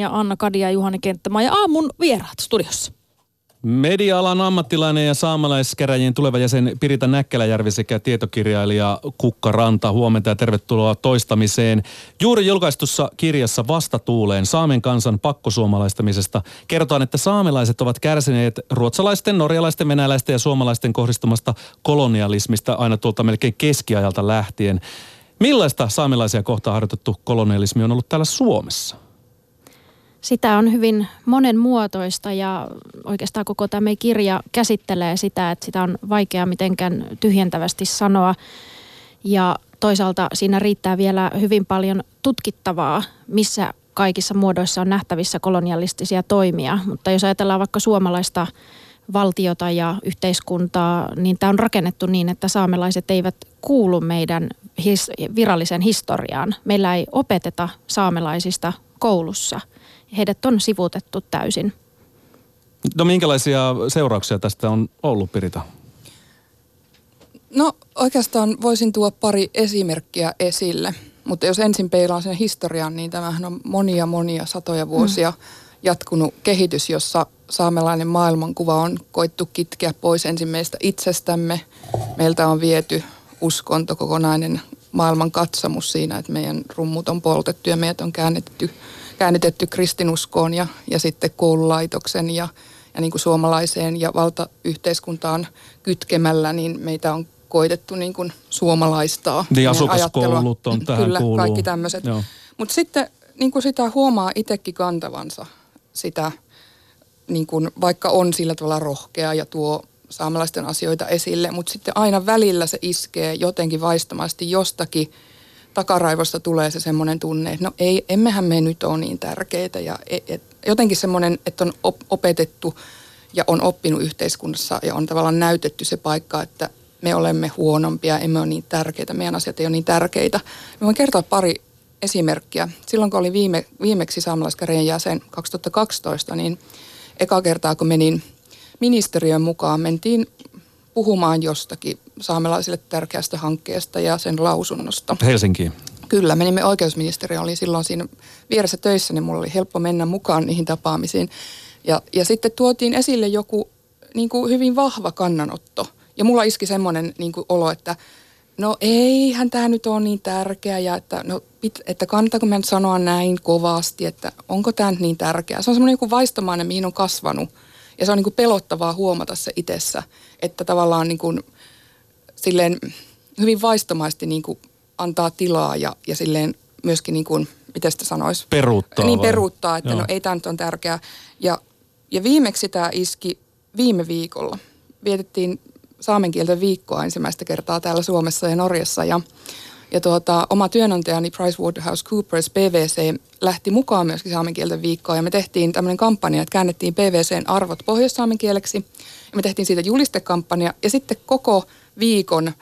ja Anna Kadi ja Juhani Kenttämaa ja aamun vieraat studiossa. Media-alan ammattilainen ja saamelaiskäräjien tuleva jäsen Pirita Näkkäläjärvi sekä tietokirjailija Kukka Ranta. Huomenta ja tervetuloa toistamiseen. Juuri julkaistussa kirjassa Vastatuuleen Saamen kansan pakkosuomalaistamisesta kerrotaan, että saamelaiset ovat kärsineet ruotsalaisten, norjalaisten, venäläisten ja suomalaisten kohdistumasta kolonialismista aina tuolta melkein keskiajalta lähtien. Millaista saamelaisia kohtaan harjoitettu kolonialismi on ollut täällä Suomessa? Sitä on hyvin monenmuotoista ja oikeastaan koko tämä kirja käsittelee sitä, että sitä on vaikea mitenkään tyhjentävästi sanoa. Ja toisaalta siinä riittää vielä hyvin paljon tutkittavaa, missä kaikissa muodoissa on nähtävissä kolonialistisia toimia. Mutta jos ajatellaan vaikka suomalaista valtiota ja yhteiskuntaa, niin tämä on rakennettu niin, että saamelaiset eivät kuulu meidän his- virallisen historiaan. Meillä ei opeteta saamelaisista koulussa – heidät on sivuutettu täysin. No minkälaisia seurauksia tästä on ollut, Pirita? No oikeastaan voisin tuoda pari esimerkkiä esille, mutta jos ensin peilaan sen historian, niin tämähän on monia monia satoja vuosia mm. jatkunut kehitys, jossa saamelainen maailmankuva on koittu kitkeä pois ensimmäistä itsestämme. Meiltä on viety uskonto, kokonainen maailman katsomus siinä, että meidän rummut on poltettu ja meidät on käännetty käännytetty kristinuskoon ja, ja sitten koululaitoksen ja, ja niin kuin suomalaiseen ja valtayhteiskuntaan kytkemällä, niin meitä on koitettu niin kuin suomalaistaa. Niin asukaskoulut on tähän Kyllä, kuuluu. kaikki tämmöiset. Mutta sitten niin kuin sitä huomaa itsekin kantavansa sitä, niin kuin, vaikka on sillä tavalla rohkea ja tuo saamelaisten asioita esille, mutta sitten aina välillä se iskee jotenkin vaistamasti jostakin – takaraivosta tulee se semmoinen tunne, että no ei, emmehän me nyt ole niin tärkeitä. Ja et, et, jotenkin semmoinen, että on op, opetettu ja on oppinut yhteiskunnassa ja on tavallaan näytetty se paikka, että me olemme huonompia, emme ole niin tärkeitä, meidän asiat ei ole niin tärkeitä. Mä voin kertoa pari esimerkkiä. Silloin kun oli viime, viimeksi saamelaiskäräjien jäsen 2012, niin eka kertaa kun menin ministeriön mukaan, mentiin puhumaan jostakin saamelaisille tärkeästä hankkeesta ja sen lausunnosta. Helsinkiin. Kyllä, menimme oikeusministeriöön, oli silloin siinä vieressä töissä, niin mulla oli helppo mennä mukaan niihin tapaamisiin. Ja, ja sitten tuotiin esille joku niin kuin hyvin vahva kannanotto. Ja mulla iski semmoinen niin kuin olo, että no eihän tämä nyt ole niin tärkeä ja että, no, pit, että kannattaako me nyt sanoa näin kovasti, että onko tämä nyt niin tärkeää. Se on semmoinen niin vaistamainen, mihin on kasvanut – ja se on niin kuin pelottavaa huomata se itsessä, että tavallaan niin kuin, silleen hyvin vaistomaisesti niin kuin antaa tilaa ja, ja silleen myöskin niin kuin, miten sitä sanoisi? Peruuttaa Niin vai? peruuttaa, että no Joo. no ei tämä nyt on tärkeää. Ja, ja viimeksi tämä iski viime viikolla. Vietettiin saamenkieltä viikkoa ensimmäistä kertaa täällä Suomessa ja Norjassa ja ja tuota, oma työnantajani PricewaterhouseCoopers PVC lähti mukaan myöskin saamen kielten viikkoon. Ja me tehtiin tämmöinen kampanja, että käännettiin PVCn arvot pohjoissaamen kieleksi. Ja me tehtiin siitä julistekampanja. Ja sitten koko viikon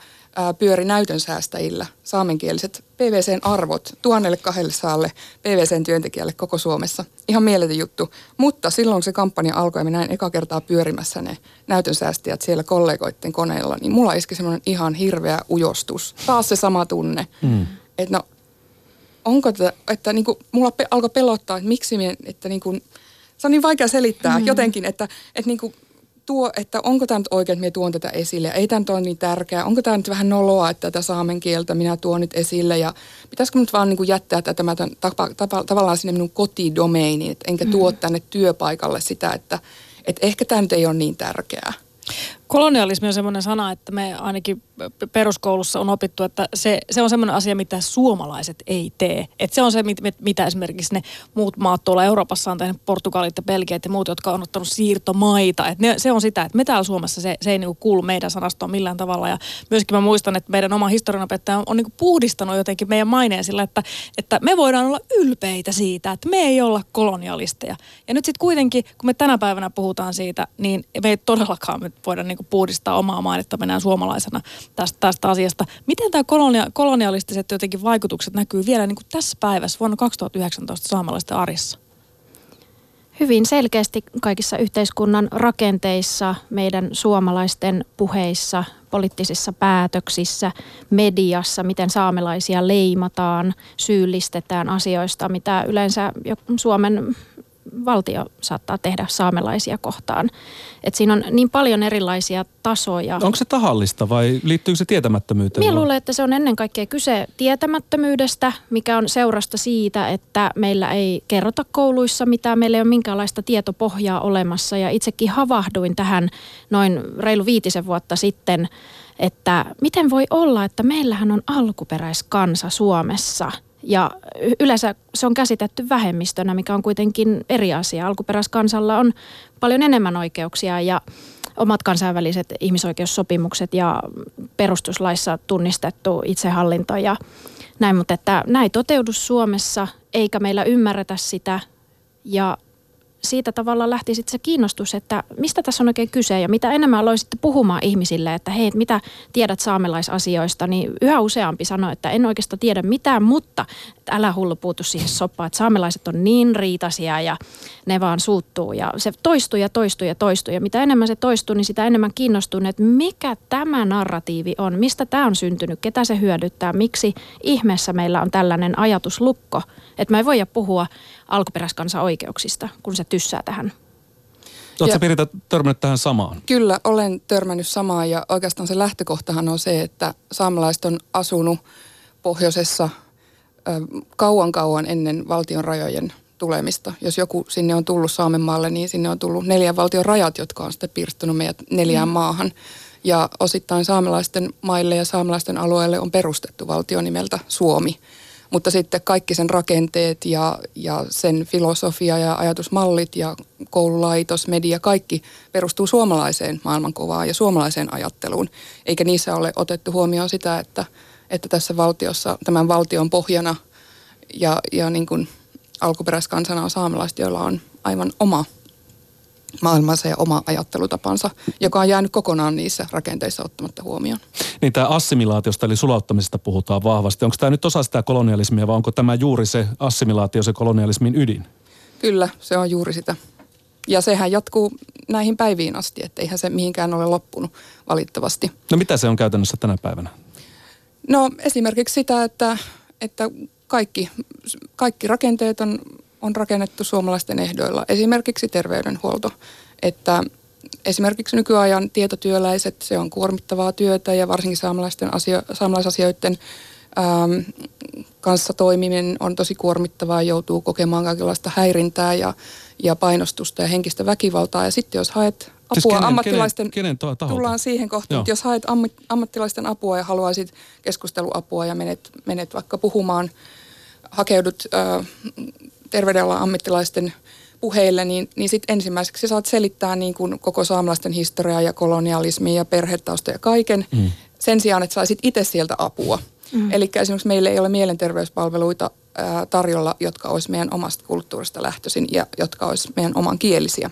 pyöri näytön säästäjillä saamenkieliset PVCn arvot tuhannelle saalle PVCn työntekijälle koko Suomessa. Ihan mieletön juttu. Mutta silloin se kampanja alkoi ja minä näin eka kertaa pyörimässä ne näytön säästäjät siellä kollegoiden koneella, niin mulla iski semmoinen ihan hirveä ujostus. Taas se sama tunne. Mm. Että no, onko tätä, että niinku, mulla pe- alkoi pelottaa, että miksi me, että niinku, se on niin vaikea selittää mm. jotenkin, että, että niinku, tuo, että onko tämä nyt oikein, että minä tuon tätä esille. Ei tämä nyt ole niin tärkeää. Onko tämä nyt vähän noloa, että tätä saamen kieltä minä tuon nyt esille. Ja pitäisikö nyt vaan niin kuin jättää tätä tapa, tapa, tavallaan sinne minun kotidomeiniin, enkä tuo mm. tänne työpaikalle sitä, että, että ehkä tämä nyt ei ole niin tärkeää. Kolonialismi on semmoinen sana, että me ainakin peruskoulussa on opittu, että se, se on semmoinen asia, mitä suomalaiset ei tee. Että se on se, mit, mitä esimerkiksi ne muut maat tuolla Euroopassa on tehnyt, Portugalit ja Belgiat ja muut, jotka on ottanut siirtomaita. Et ne, se on sitä, että me täällä Suomessa se, se ei niinku kuulu meidän sanastoon millään tavalla. Ja myöskin mä muistan, että meidän oma historianopettaja on, on niinku puhdistanut jotenkin meidän maineen sillä, että, että me voidaan olla ylpeitä siitä, että me ei olla kolonialisteja. Ja nyt sitten kuitenkin, kun me tänä päivänä puhutaan siitä, niin me ei todellakaan me voida niinku puhdistaa omaa mainetta mennään suomalaisena tästä, tästä asiasta. Miten tämä kolonia, kolonialistiset jotenkin vaikutukset näkyy vielä niin kuin tässä päivässä vuonna 2019 saamalaisten arissa? Hyvin selkeästi kaikissa yhteiskunnan rakenteissa, meidän suomalaisten puheissa, poliittisissa päätöksissä, mediassa, miten saamelaisia leimataan, syyllistetään asioista, mitä yleensä Suomen valtio saattaa tehdä saamelaisia kohtaan. Et siinä on niin paljon erilaisia tasoja. Onko se tahallista vai liittyykö se tietämättömyyteen? Minä luulen, että se on ennen kaikkea kyse tietämättömyydestä, mikä on seurasta siitä, että meillä ei kerrota kouluissa mitään, meillä ei ole minkäänlaista tietopohjaa olemassa. Ja itsekin havahduin tähän noin reilu viitisen vuotta sitten, että miten voi olla, että meillähän on alkuperäiskansa Suomessa – ja yleensä se on käsitetty vähemmistönä, mikä on kuitenkin eri asia. Alkuperäiskansalla on paljon enemmän oikeuksia ja omat kansainväliset ihmisoikeussopimukset ja perustuslaissa tunnistettu itsehallinto ja näin, mutta että näin toteudu Suomessa, eikä meillä ymmärretä sitä ja siitä tavalla lähti sitten se kiinnostus, että mistä tässä on oikein kyse ja mitä enemmän aloin sitten puhumaan ihmisille, että hei, mitä tiedät saamelaisasioista, niin yhä useampi sanoi, että en oikeastaan tiedä mitään, mutta älä hullu puutu siihen soppaan, että saamelaiset on niin riitasia ja ne vaan suuttuu ja se toistuu ja toistuu ja toistuu ja mitä enemmän se toistuu, niin sitä enemmän kiinnostuu, että mikä tämä narratiivi on, mistä tämä on syntynyt, ketä se hyödyttää, miksi ihmeessä meillä on tällainen ajatuslukko, että mä ei voida puhua alkuperäiskansan oikeuksista, kun se tyssää tähän. Oletko Pirita törmännyt tähän samaan? Kyllä, olen törmännyt samaan ja oikeastaan se lähtökohtahan on se, että saamelaiset on asunut pohjoisessa kauan kauan ennen valtion rajojen tulemista. Jos joku sinne on tullut Saamenmaalle, niin sinne on tullut neljän valtion rajat, jotka on sitten piirstunut meidät neljään mm. maahan. Ja osittain saamelaisten maille ja saamelaisten alueelle on perustettu valtio nimeltä Suomi. Mutta sitten kaikki sen rakenteet ja, ja sen filosofia ja ajatusmallit ja koululaitos, media, kaikki perustuu suomalaiseen maailmankuvaan ja suomalaiseen ajatteluun. Eikä niissä ole otettu huomioon sitä, että, että tässä valtiossa tämän valtion pohjana ja, ja niin kuin alkuperäiskansana on saamelaiset, joilla on aivan oma maailmansa ja oma ajattelutapansa, joka on jäänyt kokonaan niissä rakenteissa ottamatta huomioon. Niin tämä assimilaatiosta eli sulauttamisesta puhutaan vahvasti. Onko tämä nyt osa sitä kolonialismia vai onko tämä juuri se assimilaatio se kolonialismin ydin? Kyllä, se on juuri sitä. Ja sehän jatkuu näihin päiviin asti, että eihän se mihinkään ole loppunut valitettavasti. No mitä se on käytännössä tänä päivänä? No esimerkiksi sitä, että, että kaikki, kaikki rakenteet on on rakennettu suomalaisten ehdoilla. Esimerkiksi terveydenhuolto, että esimerkiksi nykyajan tietotyöläiset, se on kuormittavaa työtä ja varsinkin saamalaisten asio, saamalaisasioiden ähm, kanssa toimiminen on tosi kuormittavaa, joutuu kokemaan kaikenlaista häirintää ja, ja painostusta ja henkistä väkivaltaa. Ja sitten jos haet siis apua siis kenen, ammattilaisten, kenen, kenen tullaan siihen kohtaan, että jos haet ammattilaisten apua ja haluaisit keskusteluapua ja menet, menet vaikka puhumaan, hakeudut äh, terveydenalan ammattilaisten puheille, niin, niin sitten ensimmäiseksi saat selittää niin kuin koko saamelaisten historiaa ja kolonialismia ja perhetausta ja kaiken mm. sen sijaan, että saisit itse sieltä apua. Mm. Eli esimerkiksi meillä ei ole mielenterveyspalveluita ää, tarjolla, jotka olisi meidän omasta kulttuurista lähtöisin ja jotka olisi meidän oman kielisiä.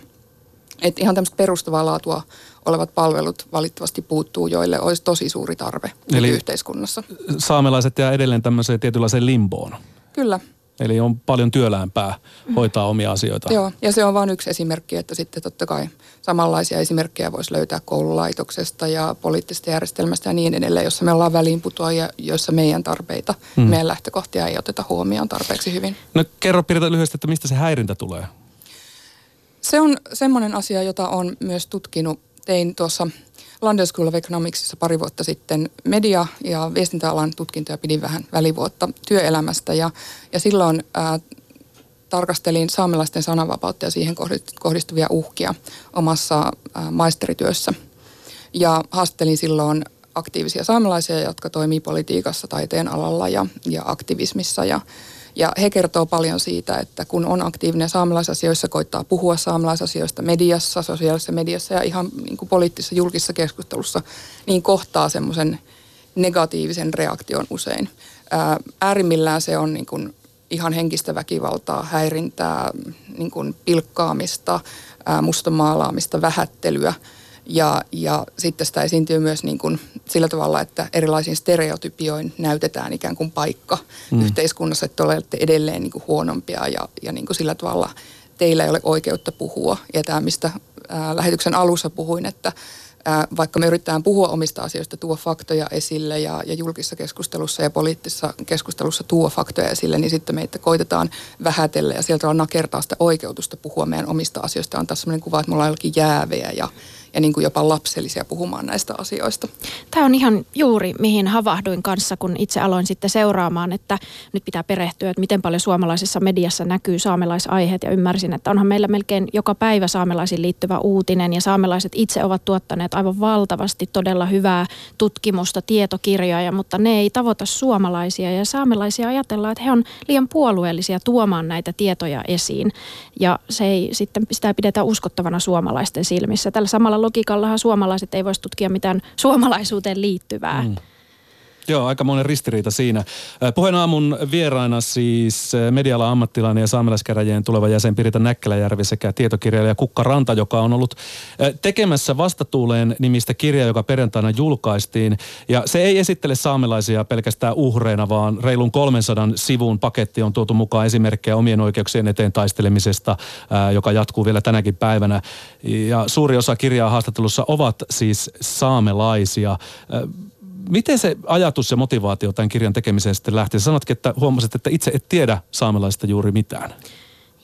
Et ihan tämmöistä perustavaa laatua olevat palvelut valitettavasti puuttuu, joille olisi tosi suuri tarve Eli yhteiskunnassa. saamelaiset jää edelleen tämmöiseen tietynlaiseen limboon. Kyllä. Eli on paljon työlämpää hoitaa omia asioita. Joo, ja se on vain yksi esimerkki, että sitten totta kai samanlaisia esimerkkejä voisi löytää koululaitoksesta ja poliittisesta järjestelmästä ja niin edelleen, jossa me ollaan väliinputoajia, joissa meidän tarpeita, hmm. meidän lähtökohtia ei oteta huomioon tarpeeksi hyvin. No kerro Pirita lyhyesti, että mistä se häirintä tulee? Se on semmoinen asia, jota on myös tutkinut. Tein tuossa London School of Economicsissa pari vuotta sitten media- ja viestintäalan tutkintoja pidin vähän välivuotta työelämästä ja, ja silloin ää, tarkastelin saamelaisten sananvapautta ja siihen kohdistuvia uhkia omassa ää, maisterityössä. Ja haastattelin silloin aktiivisia saamelaisia, jotka toimii politiikassa, taiteen alalla ja, ja aktivismissa ja ja he kertoo paljon siitä, että kun on aktiivinen saamelaisasioissa, koittaa puhua saamelaisasioista mediassa, sosiaalisessa mediassa ja ihan niin kuin poliittisessa julkisessa keskustelussa, niin kohtaa semmoisen negatiivisen reaktion usein. Ää, äärimmillään se on niin kuin ihan henkistä väkivaltaa, häirintää, niin kuin pilkkaamista, mustamaalaamista, vähättelyä – ja, ja sitten sitä esiintyy myös niin kuin sillä tavalla, että erilaisiin stereotypioin näytetään ikään kuin paikka mm. yhteiskunnassa, että olette edelleen niin kuin huonompia ja, ja niin kuin sillä tavalla teillä ei ole oikeutta puhua. Ja tämä, mistä ää, lähetyksen alussa puhuin, että vaikka me yritetään puhua omista asioista, tuo faktoja esille ja, ja julkisessa keskustelussa ja poliittisessa keskustelussa tuo faktoja esille, niin sitten meitä koitetaan vähätellä ja sieltä on nakertaa sitä oikeutusta puhua meidän omista asioista, antaa sellainen kuva, että me ollaan jollakin jääviä ja, ja niin kuin jopa lapsellisia puhumaan näistä asioista. Tämä on ihan juuri mihin havahduin kanssa, kun itse aloin sitten seuraamaan, että nyt pitää perehtyä, että miten paljon suomalaisessa mediassa näkyy saamelaisaiheet ja ymmärsin, että onhan meillä melkein joka päivä saamelaisiin liittyvä uutinen ja saamelaiset itse ovat tuottaneet aivan valtavasti todella hyvää tutkimusta, tietokirjoja, mutta ne ei tavoita suomalaisia ja saamelaisia ajatellaan, että he on liian puolueellisia tuomaan näitä tietoja esiin ja se ei sitten sitä pidetä uskottavana suomalaisten silmissä. Tällä samalla logiikallahan suomalaiset ei voisi tutkia mitään suomalaisuuteen liittyvää. Mm. Joo, aika monen ristiriita siinä. Puheen aamun vieraina siis mediala ammattilainen ja saamelaiskäräjien tuleva jäsen Pirita Näkkäläjärvi sekä tietokirjailija Kukka Ranta, joka on ollut tekemässä Vastatuuleen nimistä kirjaa, joka perjantaina julkaistiin. Ja se ei esittele saamelaisia pelkästään uhreina, vaan reilun 300 sivun paketti on tuotu mukaan esimerkkejä omien oikeuksien eteen taistelemisesta, joka jatkuu vielä tänäkin päivänä. Ja suuri osa kirjaa haastattelussa ovat siis saamelaisia miten se ajatus ja motivaatio tämän kirjan tekemiseen sitten lähti? Sanotkin, että huomasit, että itse et tiedä saamelaista juuri mitään.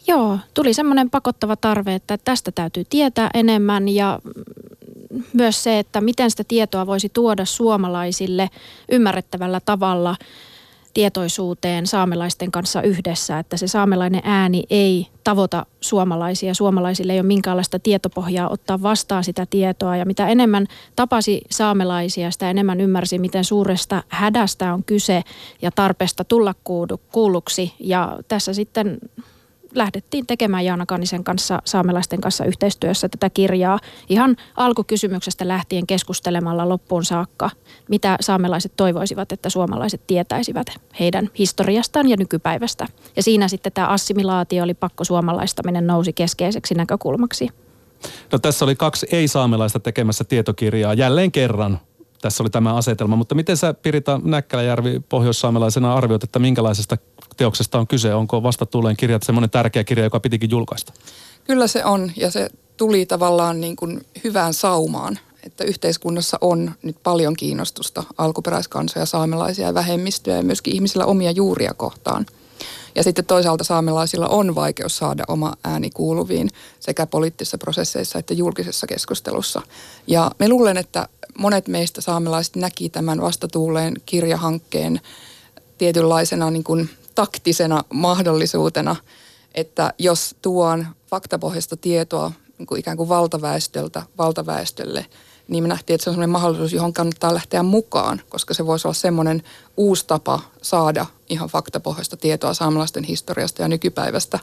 Joo, tuli semmoinen pakottava tarve, että tästä täytyy tietää enemmän ja myös se, että miten sitä tietoa voisi tuoda suomalaisille ymmärrettävällä tavalla – tietoisuuteen saamelaisten kanssa yhdessä, että se saamelainen ääni ei tavoita suomalaisia. Suomalaisille ei ole minkäänlaista tietopohjaa ottaa vastaan sitä tietoa ja mitä enemmän tapasi saamelaisia, sitä enemmän ymmärsi, miten suuresta hädästä on kyse ja tarpeesta tulla kuulluksi. Ja tässä sitten lähdettiin tekemään Jaana Kannisen kanssa, saamelaisten kanssa yhteistyössä tätä kirjaa ihan alkukysymyksestä lähtien keskustelemalla loppuun saakka, mitä saamelaiset toivoisivat, että suomalaiset tietäisivät heidän historiastaan ja nykypäivästä. Ja siinä sitten tämä assimilaatio oli pakko suomalaistaminen nousi keskeiseksi näkökulmaksi. No tässä oli kaksi ei-saamelaista tekemässä tietokirjaa jälleen kerran tässä oli tämä asetelma. Mutta miten sä Pirita Näkkäläjärvi pohjoissaamelaisena arvioit, että minkälaisesta teoksesta on kyse? Onko vasta tulleen kirjat semmoinen tärkeä kirja, joka pitikin julkaista? Kyllä se on ja se tuli tavallaan niin kuin hyvään saumaan, että yhteiskunnassa on nyt paljon kiinnostusta alkuperäiskansoja, saamelaisia ja vähemmistöjä ja myöskin ihmisillä omia juuria kohtaan. Ja sitten toisaalta saamelaisilla on vaikeus saada oma ääni kuuluviin sekä poliittisissa prosesseissa että julkisessa keskustelussa. Ja me luulen, että monet meistä saamelaiset näki tämän vastatuuleen kirjahankkeen tietynlaisena niin kuin taktisena mahdollisuutena, että jos tuon faktapohjaista tietoa niin kuin ikään kuin valtaväestöltä valtaväestölle, niin me nähtiin, että se on sellainen mahdollisuus, johon kannattaa lähteä mukaan, koska se voisi olla semmoinen uusi tapa saada ihan faktapohjaista tietoa saamelaisten historiasta ja nykypäivästä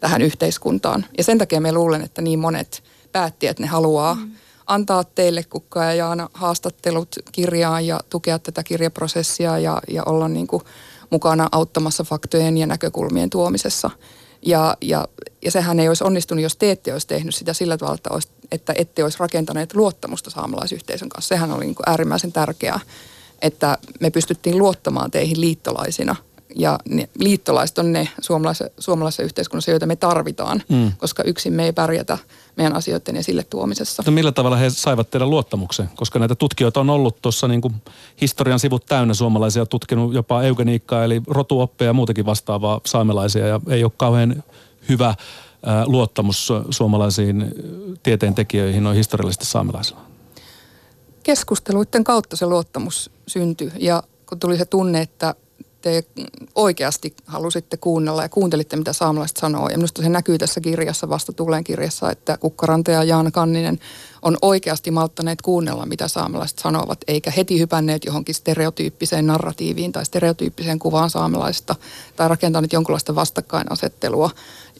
tähän yhteiskuntaan. Ja sen takia me luulen, että niin monet päätti, että ne haluaa mm antaa teille Kukka ja Jaana haastattelut kirjaan ja tukea tätä kirjaprosessia ja, ja olla niin kuin mukana auttamassa faktojen ja näkökulmien tuomisessa. Ja, ja, ja sehän ei olisi onnistunut, jos te ette olisi tehnyt sitä sillä tavalla, että, olisi, että ette olisi rakentaneet luottamusta saamelaisyhteisön kanssa. Sehän oli niin kuin äärimmäisen tärkeää, että me pystyttiin luottamaan teihin liittolaisina – ja ne, liittolaiset on ne suomalaisessa, suomalaisessa yhteiskunnassa, joita me tarvitaan, mm. koska yksin me ei pärjätä meidän asioiden ja sille tuomisessa. No millä tavalla he saivat teidän luottamuksen? Koska näitä tutkijoita on ollut tuossa niin kuin historian sivut täynnä suomalaisia, tutkinut jopa eugeniikkaa eli rotuoppeja ja muutakin vastaavaa saamelaisia ja ei ole kauhean hyvä ää, luottamus suomalaisiin tieteentekijöihin noin historiallisesti saamelaisilla. Keskusteluiden kautta se luottamus syntyi ja kun tuli se tunne, että te oikeasti halusitte kuunnella ja kuuntelitte, mitä saamelaiset sanoo. Ja minusta se näkyy tässä kirjassa, vasta tuleen kirjassa, että Kukkaranta ja Jaana Kanninen on oikeasti malttaneet kuunnella, mitä saamelaiset sanovat, eikä heti hypänneet johonkin stereotyyppiseen narratiiviin tai stereotyyppiseen kuvaan saamelaisista tai rakentaneet jonkunlaista vastakkainasettelua,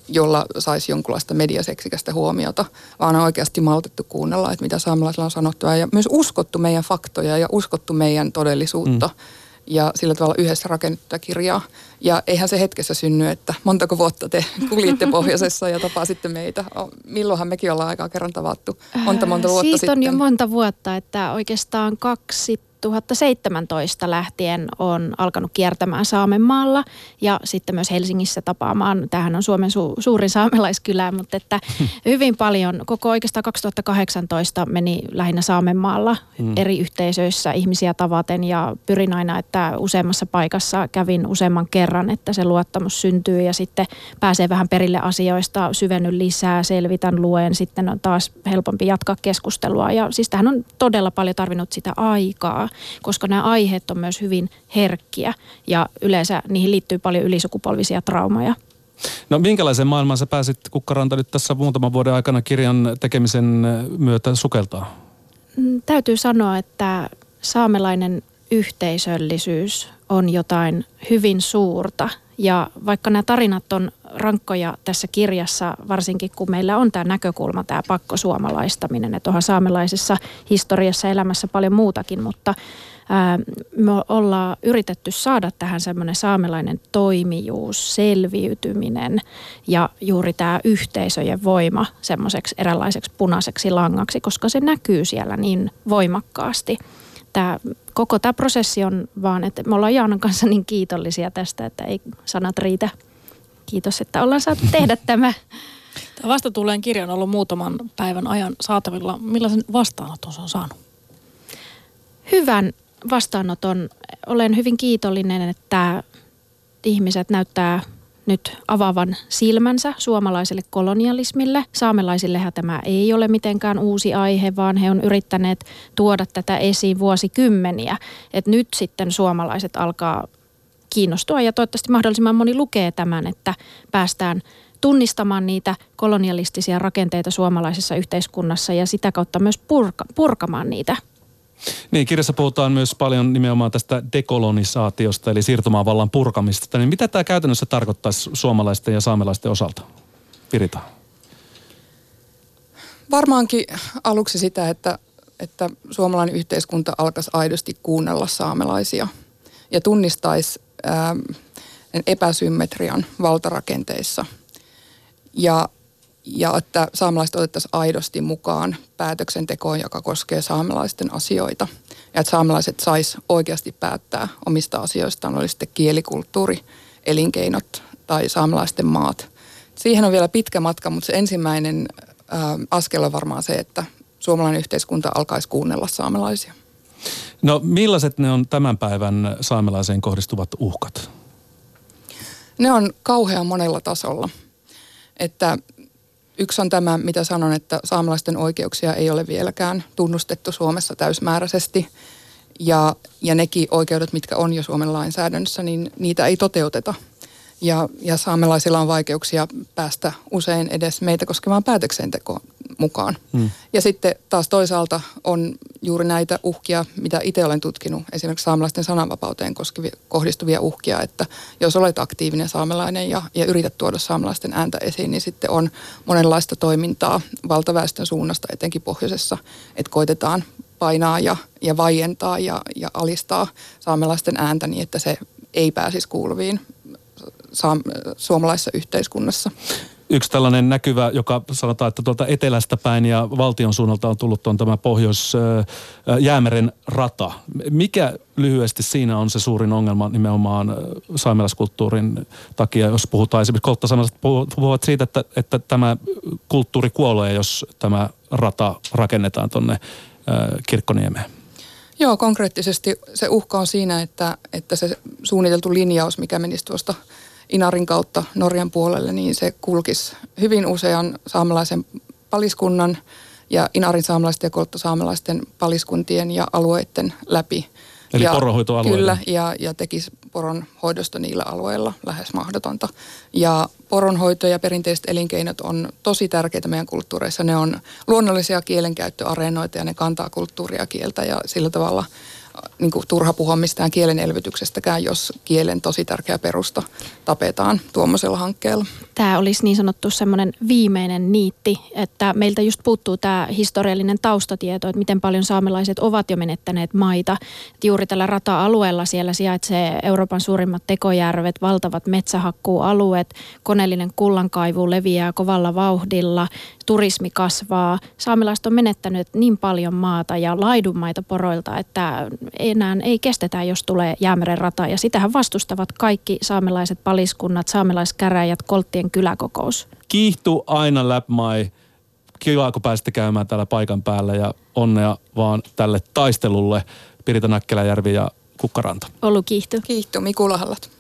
jolla saisi jonkunlaista mediaseksikästä huomiota, vaan on oikeasti maltettu kuunnella, että mitä saamelaisilla on sanottua ja myös uskottu meidän faktoja ja uskottu meidän todellisuutta. Mm ja sillä tavalla yhdessä rakennettua kirjaa. Ja eihän se hetkessä synny, että montako vuotta te kuljitte pohjoisessa ja tapasitte meitä. Milloinhan mekin ollaan aikaa kerran tavattu? Monta monta vuotta Siitä sitten. on jo monta vuotta, että oikeastaan 2017 lähtien on alkanut kiertämään Saamenmaalla ja sitten myös Helsingissä tapaamaan. Tämähän on Suomen su- suurin saamelaiskylä, mutta että hyvin paljon, koko oikeastaan 2018 meni lähinnä Saamenmaalla mm. eri yhteisöissä ihmisiä tavaten ja pyrin aina, että useammassa paikassa kävin useamman kerran, että se luottamus syntyy ja sitten pääsee vähän perille asioista, syvenny lisää, selvitän, luen, sitten on taas helpompi jatkaa keskustelua ja siis tähän on todella paljon tarvinnut sitä aikaa, koska nämä aiheet on myös hyvin herkkiä ja yleensä niihin liittyy paljon ylisukupolvisia traumaja. No minkälaisen maailman sä pääsit Kukkaranta nyt tässä muutaman vuoden aikana kirjan tekemisen myötä sukeltaa? Mm, täytyy sanoa, että saamelainen yhteisöllisyys on jotain hyvin suurta. Ja vaikka nämä tarinat on rankkoja tässä kirjassa, varsinkin kun meillä on tämä näkökulma, tämä pakkosuomalaistaminen, että onhan saamelaisessa historiassa elämässä paljon muutakin, mutta me ollaan yritetty saada tähän semmoinen saamelainen toimijuus, selviytyminen ja juuri tämä yhteisöjen voima semmoiseksi eräänlaiseksi punaiseksi langaksi, koska se näkyy siellä niin voimakkaasti. Tämä, koko tämä prosessi on vaan, että me ollaan Jaanan kanssa niin kiitollisia tästä, että ei sanat riitä. Kiitos, että ollaan saatu tehdä tämä. Tämä vasta tulleen kirja on ollut muutaman päivän ajan saatavilla. Millaisen vastaanoton se on saanut? Hyvän vastaanoton. Olen hyvin kiitollinen, että ihmiset näyttää nyt avaavan silmänsä suomalaiselle kolonialismille. Saamelaisillehän tämä ei ole mitenkään uusi aihe, vaan he on yrittäneet tuoda tätä esiin vuosikymmeniä. Et nyt sitten suomalaiset alkaa kiinnostua ja toivottavasti mahdollisimman moni lukee tämän, että päästään tunnistamaan niitä kolonialistisia rakenteita suomalaisessa yhteiskunnassa ja sitä kautta myös purka, purkamaan niitä niin, kirjassa puhutaan myös paljon nimenomaan tästä dekolonisaatiosta, eli siirtomaavallan purkamista. Niin mitä tämä käytännössä tarkoittaisi suomalaisten ja saamelaisten osalta? Pirita. Varmaankin aluksi sitä, että, että suomalainen yhteiskunta alkaisi aidosti kuunnella saamelaisia ja tunnistaisi ää, epäsymmetrian valtarakenteissa. Ja ja että saamelaiset otettaisiin aidosti mukaan päätöksentekoon, joka koskee saamelaisten asioita. Ja että saamelaiset sais oikeasti päättää omista asioistaan, oli sitten kielikulttuuri, elinkeinot tai saamelaisten maat. Siihen on vielä pitkä matka, mutta se ensimmäinen ää, askel on varmaan se, että suomalainen yhteiskunta alkaisi kuunnella saamelaisia. No millaiset ne on tämän päivän saamelaiseen kohdistuvat uhkat? Ne on kauhean monella tasolla. Että Yksi on tämä, mitä sanon, että saamelaisten oikeuksia ei ole vieläkään tunnustettu Suomessa täysmääräisesti. Ja, ja nekin oikeudet, mitkä on jo Suomen lainsäädännössä, niin niitä ei toteuteta. Ja, ja saamelaisilla on vaikeuksia päästä usein edes meitä koskevaan päätöksentekoon mukaan. Hmm. Ja sitten taas toisaalta on juuri näitä uhkia, mitä itse olen tutkinut, esimerkiksi saamelaisten sananvapauteen koskevia, kohdistuvia uhkia, että jos olet aktiivinen saamelainen ja, ja yrität tuoda saamelaisten ääntä esiin, niin sitten on monenlaista toimintaa valtaväestön suunnasta, etenkin pohjoisessa, että koitetaan painaa ja, ja vaientaa ja, ja alistaa saamelaisten ääntä niin, että se ei pääsisi kuuluviin saam- suomalaisessa yhteiskunnassa. Yksi tällainen näkyvä, joka sanotaan, että tuolta etelästä päin ja valtion suunnalta on tullut on tämä Pohjois-Jäämeren rata. Mikä lyhyesti siinä on se suurin ongelma nimenomaan saamelaiskulttuurin takia, jos puhutaan esimerkiksi kolttasamelaiset puhuvat siitä, että, että tämä kulttuuri kuolee, jos tämä rata rakennetaan tuonne Kirkkoniemeen. Joo, konkreettisesti se uhka on siinä, että, että se suunniteltu linjaus, mikä menisi tuosta Inarin kautta Norjan puolelle, niin se kulkisi hyvin usean saamelaisen paliskunnan ja Inarin saamelaisten ja kolttosaamelaisten paliskuntien ja alueiden läpi. Eli ja, poronhoitoalueilla. Kyllä, ja, ja tekisi poronhoidosta niillä alueilla lähes mahdotonta. Ja poronhoito ja perinteiset elinkeinot on tosi tärkeitä meidän kulttuureissa. Ne on luonnollisia kielenkäyttöareenoita ja ne kantaa kulttuuria kieltä ja sillä tavalla – niin kuin turha puhua mistään kielen elvytyksestäkään, jos kielen tosi tärkeä perusta tapetaan tuommoisella hankkeella. Tämä olisi niin sanottu semmoinen viimeinen niitti, että meiltä just puuttuu tämä historiallinen taustatieto, että miten paljon saamelaiset ovat jo menettäneet maita. Että juuri tällä rata-alueella siellä sijaitsee Euroopan suurimmat tekojärvet, valtavat metsähakkuualueet, koneellinen kullankaivu leviää kovalla vauhdilla, turismi kasvaa. Saamelaiset on menettänyt niin paljon maata ja laidunmaita poroilta, että enää ei kestetä, jos tulee Jäämeren rata. Ja sitähän vastustavat kaikki saamelaiset paliskunnat, saamelaiskäräjät, Kolttien kyläkokous. Kiihtu aina läpmai. Kiva, kun pääsitte käymään täällä paikan päällä ja onnea vaan tälle taistelulle. Pirita Näkkeläjärvi ja Kukkaranta. Ollut kiihty. Kiihtu Mikulahallat.